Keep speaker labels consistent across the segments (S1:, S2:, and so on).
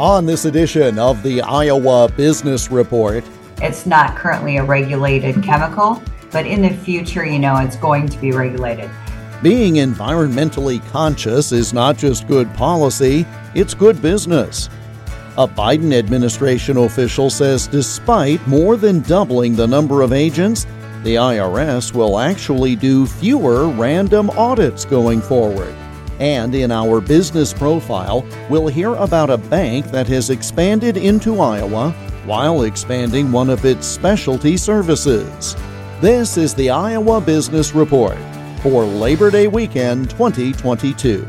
S1: On this edition of the Iowa Business Report,
S2: it's not currently a regulated chemical, but in the future, you know, it's going to be regulated.
S1: Being environmentally conscious is not just good policy, it's good business. A Biden administration official says despite more than doubling the number of agents, the IRS will actually do fewer random audits going forward. And in our business profile, we'll hear about a bank that has expanded into Iowa while expanding one of its specialty services. This is the Iowa Business Report for Labor Day weekend 2022.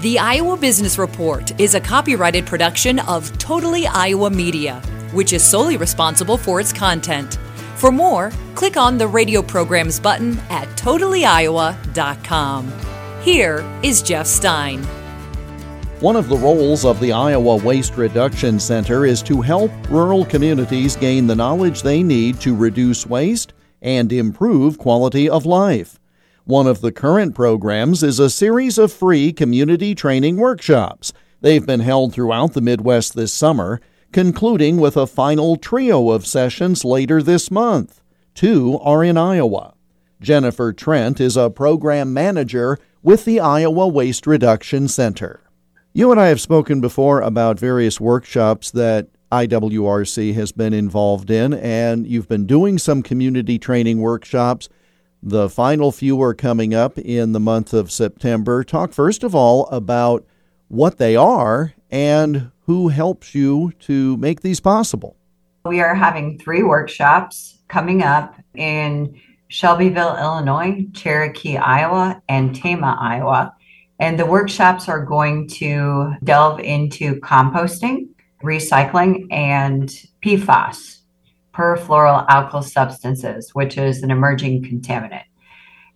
S3: The Iowa Business Report is a copyrighted production of Totally Iowa Media, which is solely responsible for its content. For more, click on the radio programs button at totallyiowa.com. Here is Jeff Stein.
S1: One of the roles of the Iowa Waste Reduction Center is to help rural communities gain the knowledge they need to reduce waste and improve quality of life. One of the current programs is a series of free community training workshops. They've been held throughout the Midwest this summer, concluding with a final trio of sessions later this month. Two are in Iowa. Jennifer Trent is a program manager with the Iowa Waste Reduction Center. You and I have spoken before about various workshops that IWRC has been involved in, and you've been doing some community training workshops. The final few are coming up in the month of September. Talk first of all about what they are and who helps you to make these possible.
S2: We are having three workshops coming up in Shelbyville, Illinois, Cherokee, Iowa, and Tama, Iowa. And the workshops are going to delve into composting, recycling, and PFAS perfluoroalkyl substances, which is an emerging contaminant.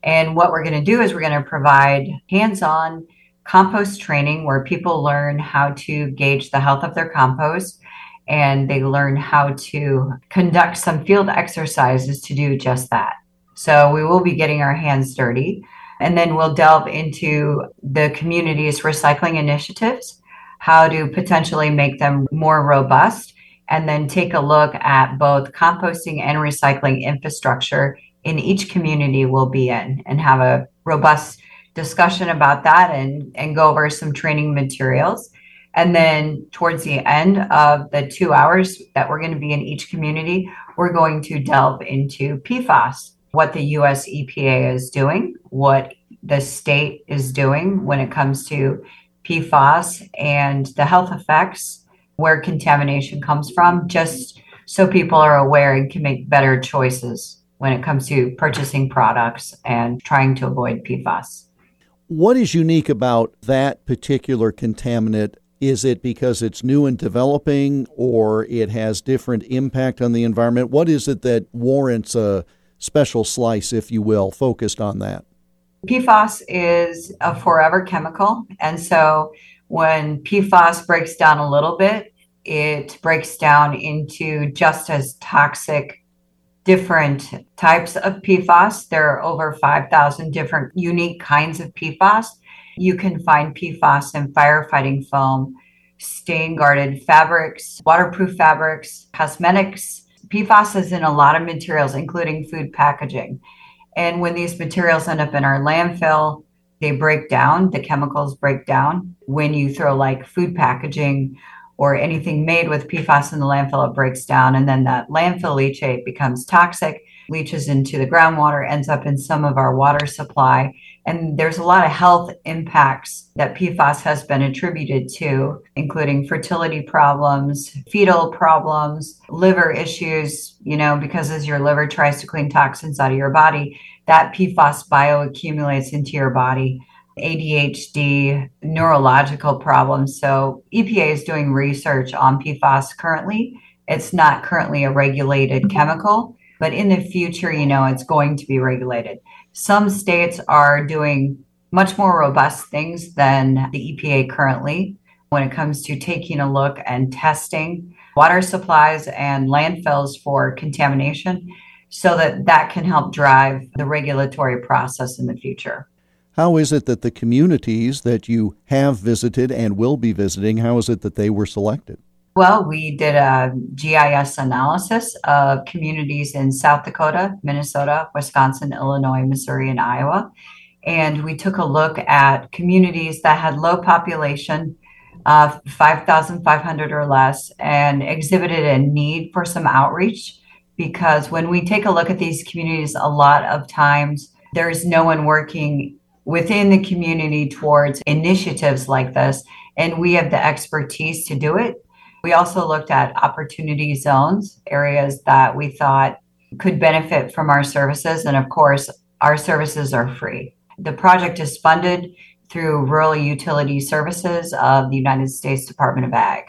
S2: And what we're going to do is we're going to provide hands on compost training where people learn how to gauge the health of their compost and they learn how to conduct some field exercises to do just that. So we will be getting our hands dirty. And then we'll delve into the community's recycling initiatives, how to potentially make them more robust, and then take a look at both composting and recycling infrastructure in each community we'll be in and have a robust discussion about that and, and go over some training materials. And then towards the end of the two hours that we're going to be in each community, we're going to delve into PFAS, what the US EPA is doing, what the state is doing when it comes to PFAS and the health effects where contamination comes from, just so people are aware and can make better choices when it comes to purchasing products and trying to avoid PFAS.
S1: What is unique about that particular contaminant? Is it because it's new and developing or it has different impact on the environment? What is it that warrants a special slice, if you will, focused on that?
S2: PFAS is a forever chemical. And so when PFAS breaks down a little bit, it breaks down into just as toxic different types of PFAS. There are over 5,000 different unique kinds of PFAS. You can find PFAS in firefighting foam, stain guarded fabrics, waterproof fabrics, cosmetics. PFAS is in a lot of materials, including food packaging. And when these materials end up in our landfill, they break down, the chemicals break down. When you throw like food packaging or anything made with PFAS in the landfill, it breaks down. And then that landfill leachate becomes toxic, leaches into the groundwater, ends up in some of our water supply. And there's a lot of health impacts that PFAS has been attributed to, including fertility problems, fetal problems, liver issues, you know, because as your liver tries to clean toxins out of your body, that PFAS bioaccumulates into your body. ADHD, neurological problems. So, EPA is doing research on PFAS currently. It's not currently a regulated chemical, but in the future, you know, it's going to be regulated. Some states are doing much more robust things than the EPA currently when it comes to taking a look and testing water supplies and landfills for contamination so that that can help drive the regulatory process in the future.
S1: How is it that the communities that you have visited and will be visiting, how is it that they were selected?
S2: Well, we did a GIS analysis of communities in South Dakota, Minnesota, Wisconsin, Illinois, Missouri, and Iowa. And we took a look at communities that had low population, uh, 5,500 or less, and exhibited a need for some outreach. Because when we take a look at these communities, a lot of times there's no one working within the community towards initiatives like this. And we have the expertise to do it. We also looked at opportunity zones, areas that we thought could benefit from our services. And of course, our services are free. The project is funded through Rural Utility Services of the United States Department of Ag.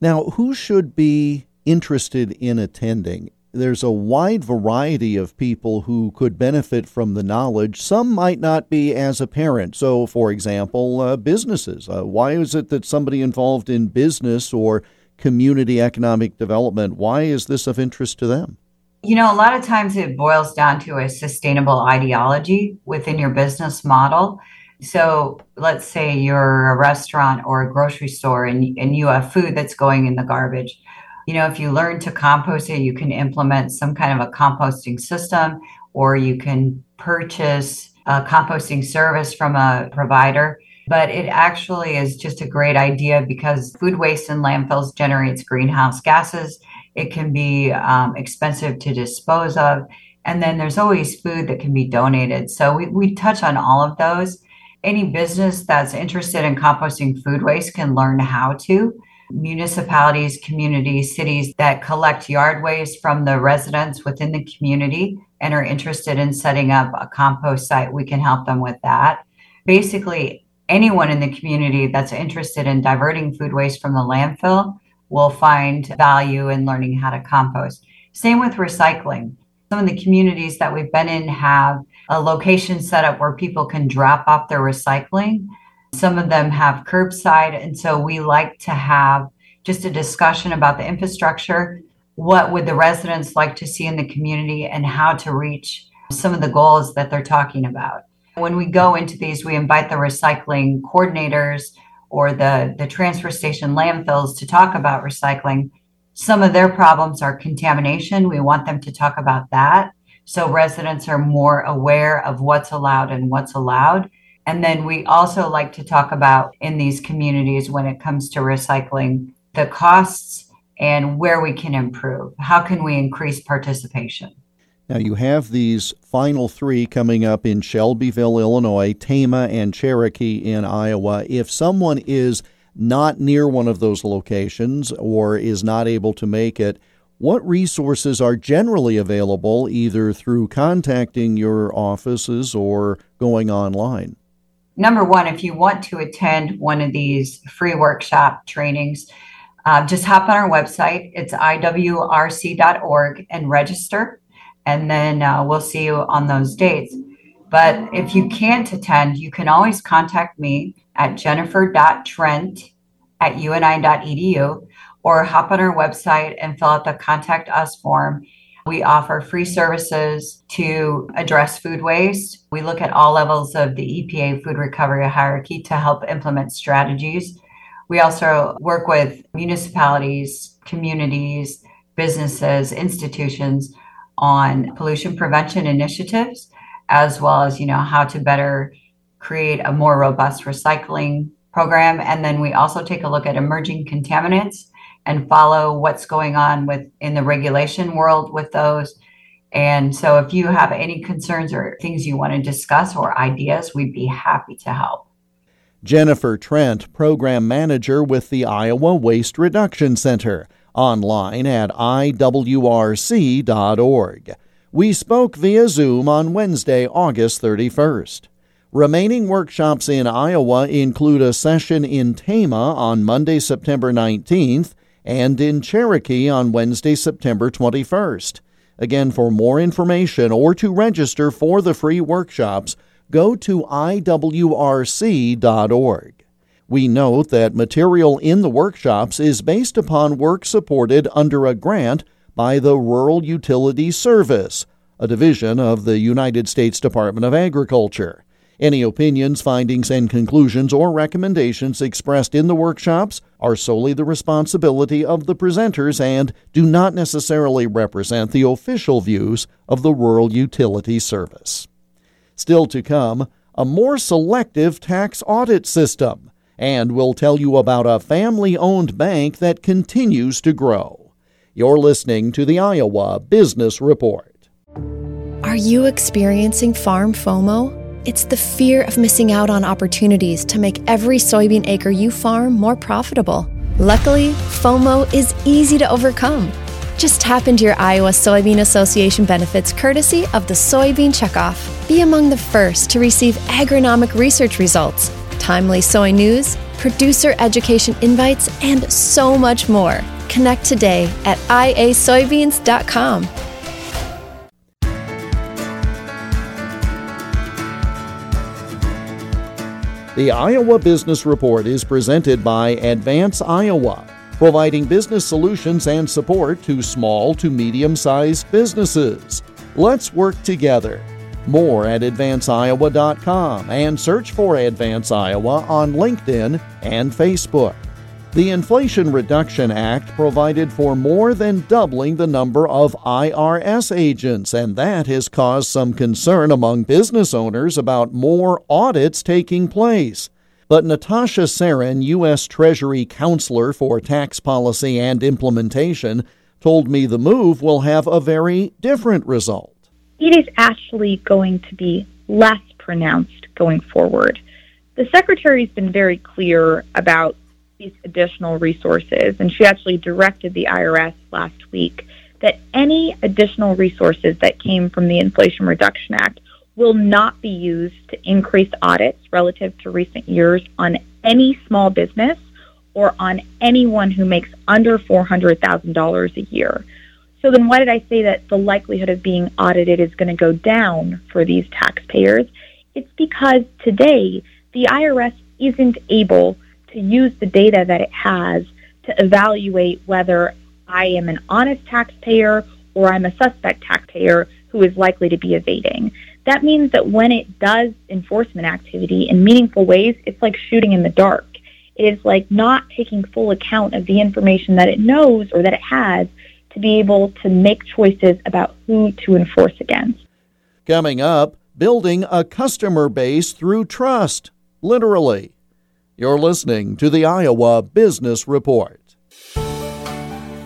S1: Now, who should be interested in attending? There's a wide variety of people who could benefit from the knowledge. Some might not be as apparent. So, for example, uh, businesses. Uh, why is it that somebody involved in business or community economic development, why is this of interest to them?
S2: You know, a lot of times it boils down to a sustainable ideology within your business model. So let's say you're a restaurant or a grocery store and, and you have food that's going in the garbage. You know, if you learn to compost it, you can implement some kind of a composting system or you can purchase a composting service from a provider. But it actually is just a great idea because food waste in landfills generates greenhouse gases it can be um, expensive to dispose of. And then there's always food that can be donated. So we, we touch on all of those. Any business that's interested in composting food waste can learn how to. Municipalities, communities, cities that collect yard waste from the residents within the community and are interested in setting up a compost site, we can help them with that. Basically, anyone in the community that's interested in diverting food waste from the landfill will find value in learning how to compost. Same with recycling. Some of the communities that we've been in have a location set up where people can drop off their recycling. Some of them have curbside. And so we like to have just a discussion about the infrastructure. What would the residents like to see in the community and how to reach some of the goals that they're talking about? When we go into these, we invite the recycling coordinators or the, the transfer station landfills to talk about recycling. Some of their problems are contamination. We want them to talk about that. So residents are more aware of what's allowed and what's allowed. And then we also like to talk about in these communities when it comes to recycling the costs and where we can improve. How can we increase participation?
S1: Now, you have these final three coming up in Shelbyville, Illinois, Tama, and Cherokee in Iowa. If someone is not near one of those locations or is not able to make it, what resources are generally available either through contacting your offices or going online?
S2: Number one, if you want to attend one of these free workshop trainings, uh, just hop on our website. It's iwrc.org and register and then uh, we'll see you on those dates. But if you can't attend, you can always contact me at jennifer.trent at uni.edu or hop on our website and fill out the contact us form. We offer free services to address food waste. We look at all levels of the EPA food recovery hierarchy to help implement strategies. We also work with municipalities, communities, businesses, institutions on pollution prevention initiatives, as well as, you know, how to better create a more robust recycling program. And then we also take a look at emerging contaminants and follow what's going on with in the regulation world with those. And so if you have any concerns or things you want to discuss or ideas, we'd be happy to help.
S1: Jennifer Trent, Program Manager with the Iowa Waste Reduction Center online at iwrc.org. We spoke via Zoom on Wednesday, August 31st. Remaining workshops in Iowa include a session in Tama on Monday, September 19th, and in Cherokee on Wednesday, September 21st. Again, for more information or to register for the free workshops, go to iwrc.org. We note that material in the workshops is based upon work supported under a grant by the Rural Utilities Service, a division of the United States Department of Agriculture. Any opinions, findings, and conclusions or recommendations expressed in the workshops are solely the responsibility of the presenters and do not necessarily represent the official views of the Rural Utilities Service. Still to come, a more selective tax audit system, and we'll tell you about a family owned bank that continues to grow. You're listening to the Iowa Business Report.
S4: Are you experiencing farm FOMO? It's the fear of missing out on opportunities to make every soybean acre you farm more profitable. Luckily, FOMO is easy to overcome. Just tap into your Iowa Soybean Association benefits courtesy of the Soybean Checkoff. Be among the first to receive agronomic research results, timely soy news, producer education invites, and so much more. Connect today at iasoybeans.com.
S1: The Iowa Business Report is presented by Advance Iowa, providing business solutions and support to small to medium sized businesses. Let's work together. More at advanceiowa.com and search for Advance Iowa on LinkedIn and Facebook. The Inflation Reduction Act provided for more than doubling the number of IRS agents, and that has caused some concern among business owners about more audits taking place. But Natasha Sarin, U.S. Treasury Counselor for Tax Policy and Implementation, told me the move will have a very different result.
S5: It is actually going to be less pronounced going forward. The Secretary has been very clear about these additional resources. And she actually directed the IRS last week that any additional resources that came from the Inflation Reduction Act will not be used to increase audits relative to recent years on any small business or on anyone who makes under $400,000 a year. So then why did I say that the likelihood of being audited is going to go down for these taxpayers? It's because today the IRS isn't able to use the data that it has to evaluate whether I am an honest taxpayer or I'm a suspect taxpayer who is likely to be evading. That means that when it does enforcement activity in meaningful ways, it's like shooting in the dark. It is like not taking full account of the information that it knows or that it has to be able to make choices about who to enforce against.
S1: Coming up, building a customer base through trust, literally. You're listening to the Iowa Business Report.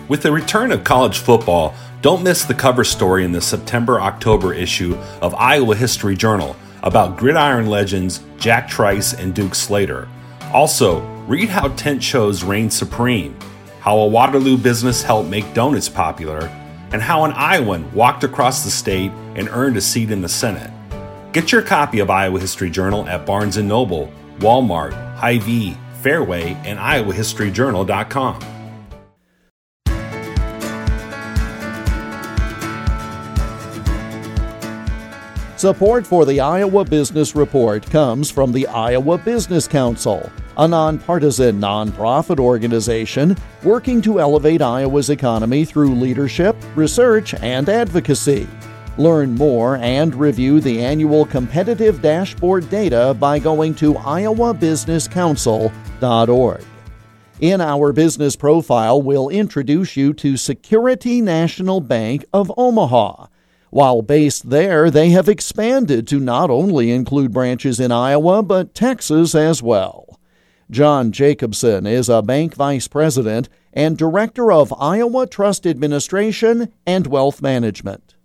S6: With the return of college football, don't miss the cover story in the September October issue of Iowa History Journal about gridiron legends Jack Trice and Duke Slater. Also, read how tent shows reign supreme, how a Waterloo business helped make donuts popular, and how an Iowan walked across the state and earned a seat in the Senate. Get your copy of Iowa History Journal at Barnes & Noble, Walmart, Hy-Vee, Fairway, and IowaHistoryJournal.com.
S1: Support for the Iowa Business Report comes from the Iowa Business Council, a nonpartisan nonprofit organization working to elevate Iowa's economy through leadership, research, and advocacy. Learn more and review the annual competitive dashboard data by going to iowabusinesscouncil.org. In our business profile, we'll introduce you to Security National Bank of Omaha. While based there, they have expanded to not only include branches in Iowa, but Texas as well. John Jacobson is a bank vice president and director of Iowa Trust Administration and Wealth Management.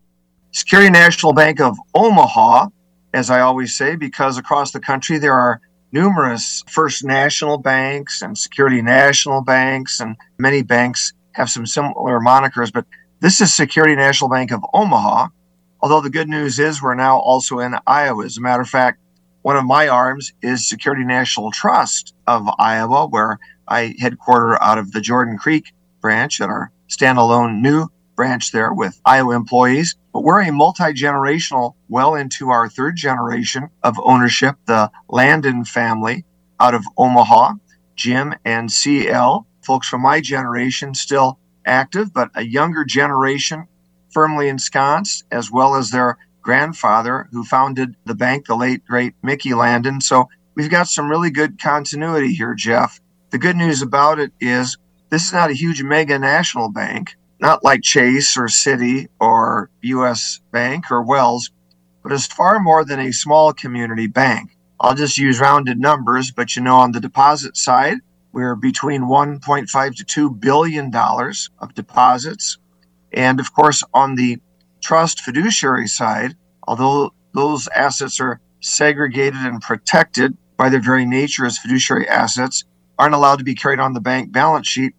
S7: Security National Bank of Omaha, as I always say, because across the country there are numerous First National banks and Security National banks, and many banks have some similar monikers, but this is Security National Bank of Omaha. Although the good news is we're now also in Iowa. As a matter of fact, one of my arms is Security National Trust of Iowa, where I headquarter out of the Jordan Creek branch at our standalone new branch there with Iowa employees. But we're a multi generational, well into our third generation of ownership. The Landon family out of Omaha, Jim and CL, folks from my generation still active, but a younger generation firmly ensconced, as well as their grandfather who founded the bank, the late great Mickey Landon. So we've got some really good continuity here, Jeff. The good news about it is this is not a huge mega national bank, not like Chase or Citi or US Bank or Wells, but it's far more than a small community bank. I'll just use rounded numbers, but you know, on the deposit side, we're between 1.5 to 2 billion dollars of deposits. And of course, on the trust fiduciary side, although those assets are segregated and protected by their very nature as fiduciary assets, aren't allowed to be carried on the bank balance sheet.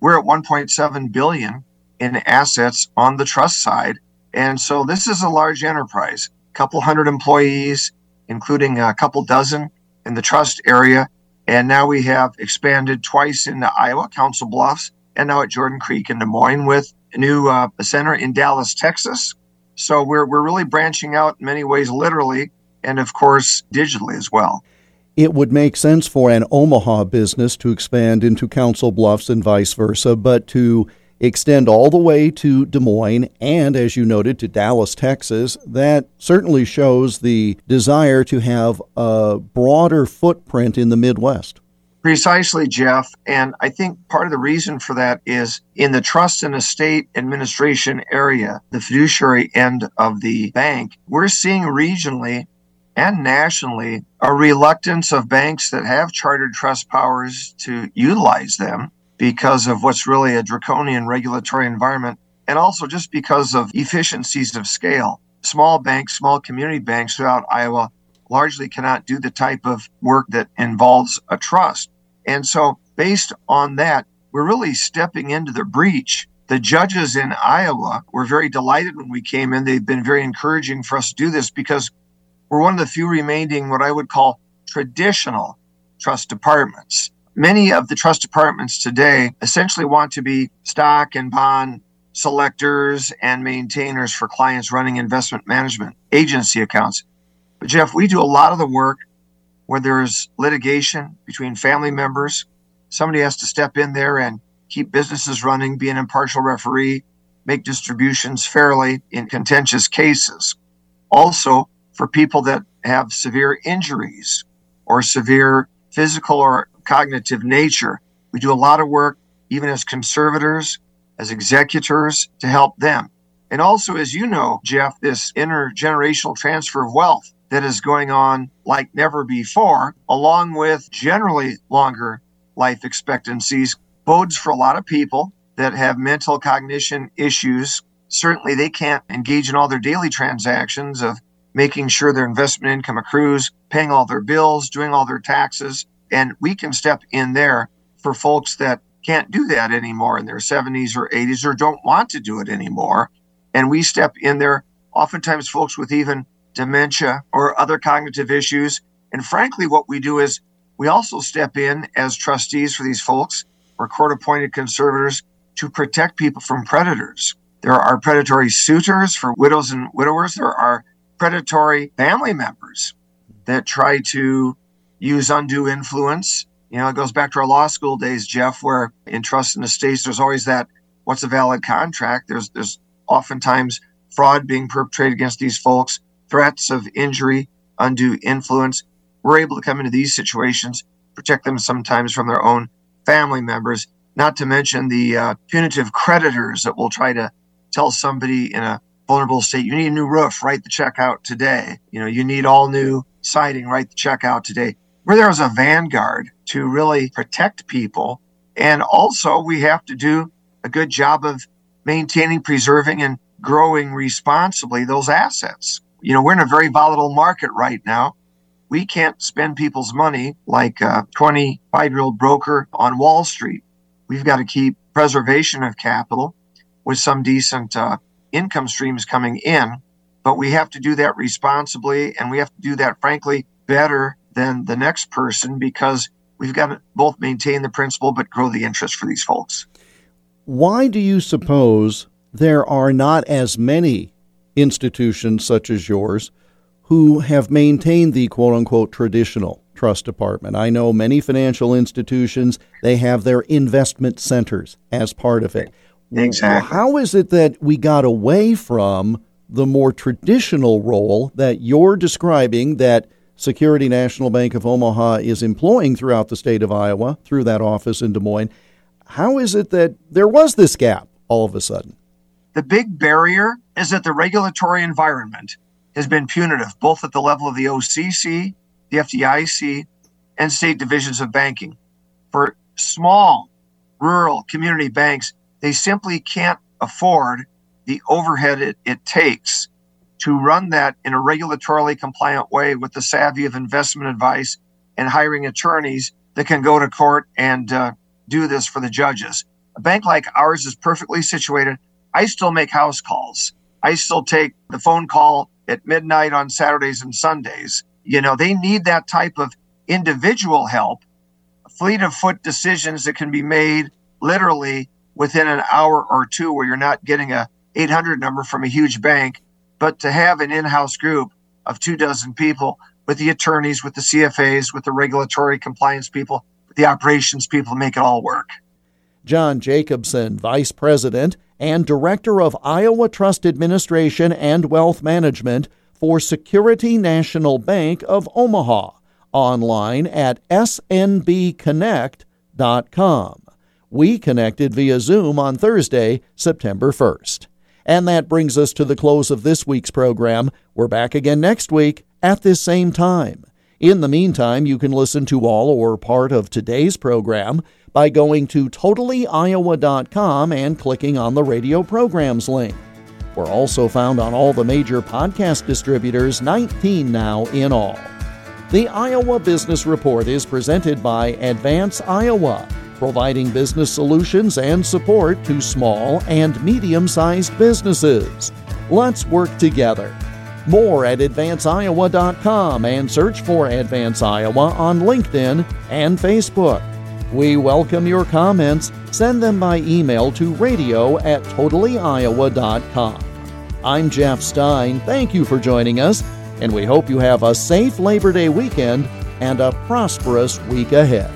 S7: We're at 1.7 billion in assets on the trust side. And so this is a large enterprise, a couple hundred employees, including a couple dozen in the trust area. And now we have expanded twice into Iowa, Council Bluffs, and now at Jordan Creek in Des Moines with new uh, center in Dallas, Texas. So we're, we're really branching out in many ways, literally, and of course, digitally as well.
S1: It would make sense for an Omaha business to expand into Council Bluffs and vice versa, but to extend all the way to Des Moines and, as you noted, to Dallas, Texas, that certainly shows the desire to have a broader footprint in the Midwest.
S7: Precisely, Jeff. And I think part of the reason for that is in the trust and estate administration area, the fiduciary end of the bank, we're seeing regionally and nationally a reluctance of banks that have chartered trust powers to utilize them because of what's really a draconian regulatory environment, and also just because of efficiencies of scale. Small banks, small community banks throughout Iowa largely cannot do the type of work that involves a trust. And so, based on that, we're really stepping into the breach. The judges in Iowa were very delighted when we came in. They've been very encouraging for us to do this because we're one of the few remaining, what I would call traditional trust departments many of the trust departments today essentially want to be stock and bond selectors and maintainers for clients running investment management agency accounts. But Jeff, we do a lot of the work where there's litigation between family members. Somebody has to step in there and keep businesses running, be an impartial referee, make distributions fairly in contentious cases. Also, for people that have severe injuries or severe physical or cognitive nature. We do a lot of work, even as conservators, as executors, to help them. And also, as you know, Jeff, this intergenerational transfer of wealth that is going on like never before, along with generally longer life expectancies, bodes for a lot of people that have mental cognition issues. Certainly, they can't engage in all their daily transactions of making sure their investment income accrues, paying all their bills, doing all their taxes, and we can step in there for folks that can't do that anymore in their 70s or 80s or don't want to do it anymore. And we step in there, oftentimes, folks with even dementia or other cognitive issues. And frankly, what we do is we also step in as trustees for these folks or court appointed conservators to protect people from predators. There are predatory suitors for widows and widowers. There are predatory family members that try to use undue influence. You know, it goes back to our law school days, Jeff, where in trust and estates, there's always that what's a valid contract? There's there's oftentimes fraud being perpetrated against these folks, threats of injury, undue influence. We're able to come into these situations, protect them sometimes from their own family members, not to mention the uh, punitive creditors that will try to tell somebody in a vulnerable state, you need a new roof, write the check out today. You know, you need all new siding, write the check out today we're there as a vanguard to really protect people. And also, we have to do a good job of maintaining, preserving, and growing responsibly those assets. You know, we're in a very volatile market right now. We can't spend people's money like a 25 year old broker on Wall Street. We've got to keep preservation of capital with some decent uh, income streams coming in, but we have to do that responsibly and we have to do that, frankly, better than the next person because we've got to both maintain the principle but grow the interest for these folks.
S1: Why do you suppose there are not as many institutions such as yours who have maintained the quote unquote traditional trust department? I know many financial institutions, they have their investment centers as part of it.
S7: Exactly.
S1: How is it that we got away from the more traditional role that you're describing that Security National Bank of Omaha is employing throughout the state of Iowa through that office in Des Moines. How is it that there was this gap all of a sudden?
S7: The big barrier is that the regulatory environment has been punitive, both at the level of the OCC, the FDIC, and state divisions of banking. For small, rural community banks, they simply can't afford the overhead it, it takes to run that in a regulatorily compliant way with the savvy of investment advice and hiring attorneys that can go to court and uh, do this for the judges. A bank like ours is perfectly situated. I still make house calls. I still take the phone call at midnight on Saturdays and Sundays. You know, they need that type of individual help, fleet of foot decisions that can be made literally within an hour or two where you're not getting a 800 number from a huge bank but to have an in-house group of two dozen people with the attorneys, with the CFAs, with the regulatory compliance people, the operations people make it all work.
S1: John Jacobson, Vice President and Director of Iowa Trust Administration and Wealth Management for Security National Bank of Omaha, online at snbconnect.com. We connected via Zoom on Thursday, September 1st. And that brings us to the close of this week's program. We're back again next week at this same time. In the meantime, you can listen to all or part of today's program by going to totallyiowa.com and clicking on the radio programs link. We're also found on all the major podcast distributors, 19 now in all. The Iowa Business Report is presented by Advance Iowa providing business solutions and support to small and medium sized businesses. Let's work together. More at advanceiowa.com and search for Advance Iowa on LinkedIn and Facebook. We welcome your comments. Send them by email to radio at totallyiowa.com. I'm Jeff Stein. Thank you for joining us, and we hope you have a safe Labor Day weekend and a prosperous week ahead.